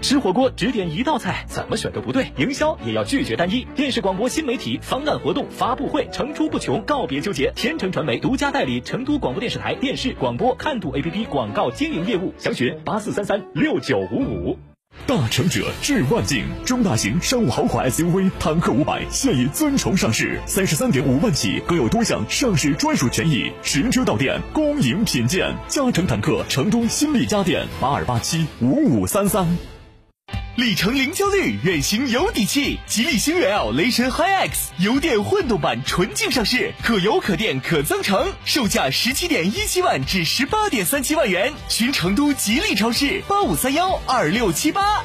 吃火锅只点一道菜，怎么选都不对。营销也要拒绝单一。电视、广播、新媒体方案、活动、发布会层出不穷，告别纠结。天成传媒独家代理成都广播电视台电视、广播看度 APP 广告经营业务，详询八四三三六九五五。大成者致万境，中大型商务豪华 SUV 坦克五百现已尊崇上市，三十三点五万起，更有多项上市专属权益，实车到店，恭迎品鉴。嘉诚坦克成都新力家电八二八七五五三三。里程零焦虑，远行有底气。吉利星越 L 雷神 HiX 油电混动版纯净上市，可油可电可增程，售价十七点一七万至十八点三七万元。寻成都吉利超市八五三幺二六七八。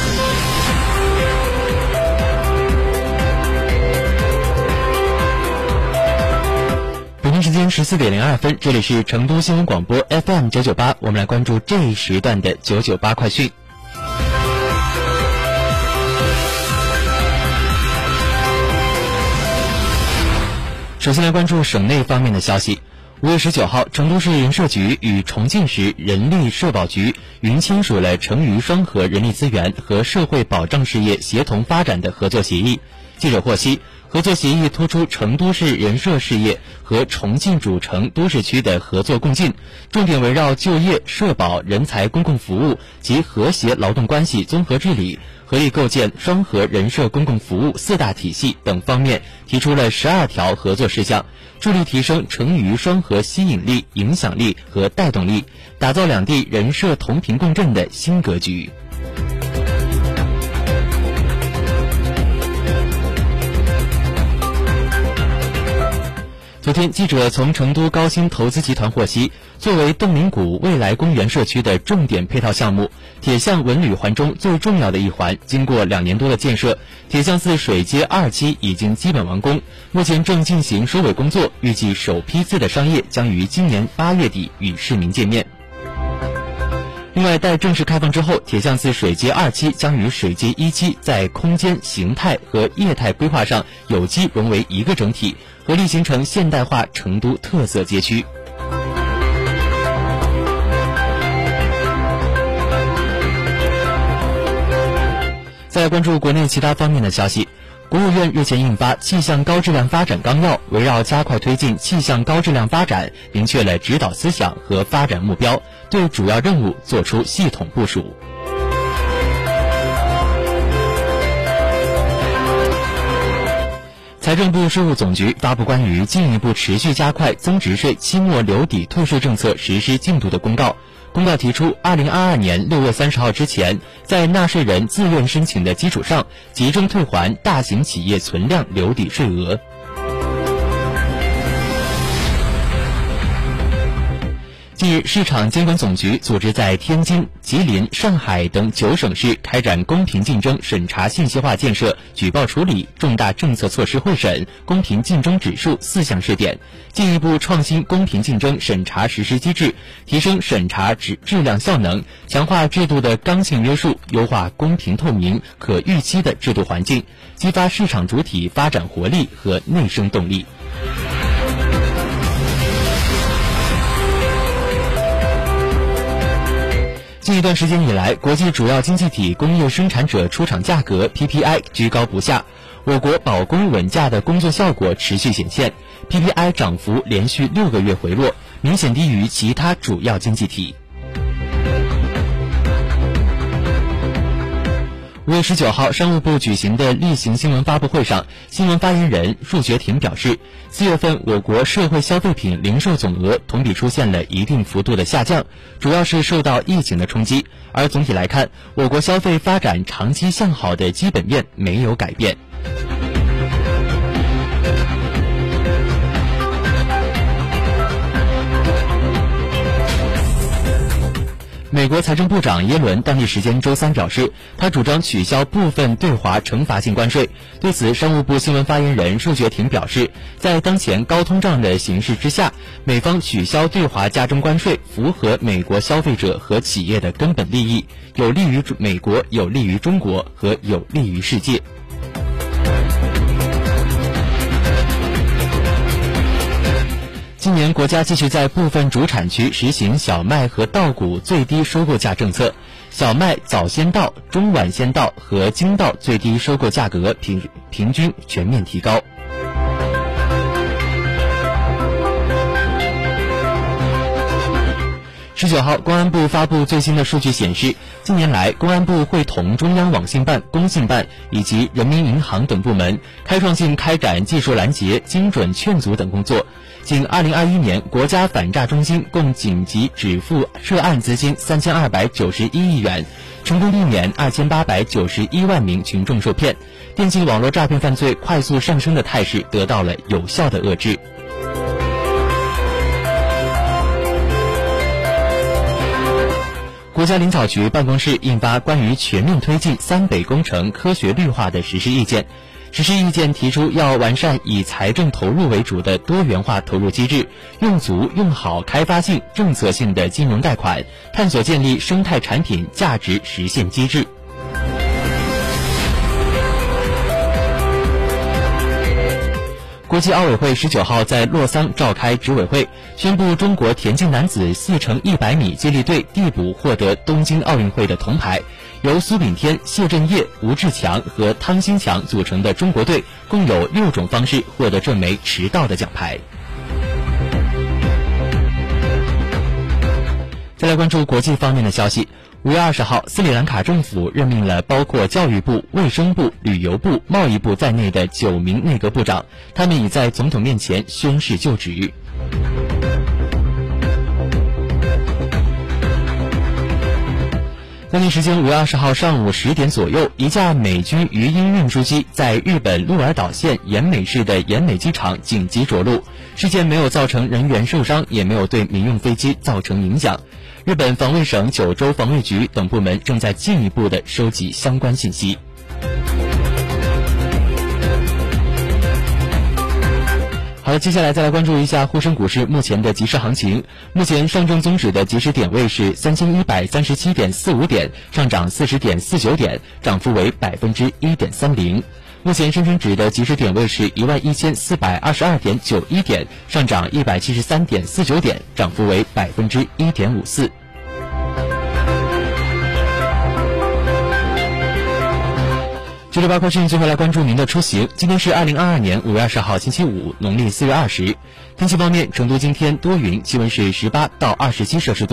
时间十四点零二分，这里是成都新闻广播 FM 九九八，我们来关注这一时段的九九八快讯。首先来关注省内方面的消息。五月十九号，成都市人社局与重庆市人力社保局云签署了成渝双核人力资源和社会保障事业协同发展的合作协议。记者获悉，合作协议突出成都市人社事业和重庆主城都市区的合作共进，重点围绕就业、社保、人才公共服务及和谐劳动关系综合治理。合力构建双核人社公共服务四大体系等方面提出了十二条合作事项，助力提升成渝双核吸引力、影响力和带动力，打造两地人社同频共振的新格局。记者从成都高新投资集团获悉，作为洞林谷未来公园社区的重点配套项目，铁巷文旅环中最重要的一环，经过两年多的建设，铁巷寺水街二期已经基本完工，目前正进行收尾工作，预计首批次的商业将于今年八月底与市民见面。另外，待正式开放之后，铁巷寺水街二期将与水街一期在空间、形态和业态规划上有机融为一个整体，合力形成现代化成都特色街区。再关注国内其他方面的消息。国务院日前印发《气象高质量发展纲要》，围绕加快推进气象高质量发展，明确了指导思想和发展目标，对主要任务作出系统部署。财政部税务总局发布关于进一步持续加快增值税期末留抵退税政策实施进度的公告。公告提出，二零二二年六月三十号之前，在纳税人自愿申请的基础上，集中退还大型企业存量留抵税额。近日，市场监管总局组织在天津、吉林、上海等九省市开展公平竞争审查信息化建设举报处理重大政策措施会审公平竞争指数四项试点，进一步创新公平竞争审查实施机制，提升审查质质量效能，强化制度的刚性约束，优化公平透明、可预期的制度环境，激发市场主体发展活力和内生动力。近一段时间以来，国际主要经济体工业生产者出厂价格 PPI 居高不下，我国保供稳价的工作效果持续显现，PPI 涨幅连续六个月回落，明显低于其他主要经济体。五月十九号，商务部举行的例行新闻发布会上，新闻发言人束觉婷表示，四月份我国社会消费品零售总额同比出现了一定幅度的下降，主要是受到疫情的冲击。而总体来看，我国消费发展长期向好的基本面没有改变。美国财政部长耶伦当地时间周三表示，他主张取消部分对华惩罚性关税。对此，商务部新闻发言人束觉婷表示，在当前高通胀的形势之下，美方取消对华加征关税，符合美国消费者和企业的根本利益，有利于美国，有利于中国和有利于世界。今年国家继续在部分主产区实行小麦和稻谷最低收购价政策，小麦早先稻、中晚先稻和精稻最低收购价格平平均全面提高。十九号，公安部发布最新的数据显示，近年来，公安部会同中央网信办、工信办以及人民银行等部门，开创性开展技术拦截、精准劝阻等工作。仅2021年，国家反诈中心共紧急止付涉案资金3291亿元，成功避免2891万名群众受骗，电信网络诈骗犯罪快速上升的态势得到了有效的遏制。国家林草局办公室印发关于全面推进三北工程科学绿化的实施意见。实施意见提出，要完善以财政投入为主的多元化投入机制，用足用好开发性、政策性的金融贷款，探索建立生态产品价值实现机制。国际奥委会十九号在洛桑召开执委会，宣布中国田径男子四乘一百米接力队递补获得东京奥运会的铜牌。由苏炳添、谢震业、吴志强和汤新强组成的中国队，共有六种方式获得这枚迟到的奖牌。再来关注国际方面的消息。五月二十号，斯里兰卡政府任命了包括教育部、卫生部、旅游部、贸易部在内的九名内阁部长，他们已在总统面前宣誓就职。当地时间五月二十号上午十点左右，一架美军鱼鹰运输机在日本鹿儿岛县岩美市的岩美机场紧急着陆，事件没有造成人员受伤，也没有对民用飞机造成影响。日本防卫省九州防卫局等部门正在进一步的收集相关信息。好了，接下来再来关注一下沪深股市目前的即时行情。目前上证综指的即时点位是三千一百三十七点四五点，上涨四十点四九点，涨幅为百分之一点三零。目前深成指的即时点位是一万一千四百二十二点九一点，上涨一百七十三点四九点，涨幅为百分之一点五四。九六八快讯，最后来关注您的出行。今天是二零二二年五月二十号，星期五，农历四月二十。天气方面，成都今天多云，气温是十八到二十七摄氏度。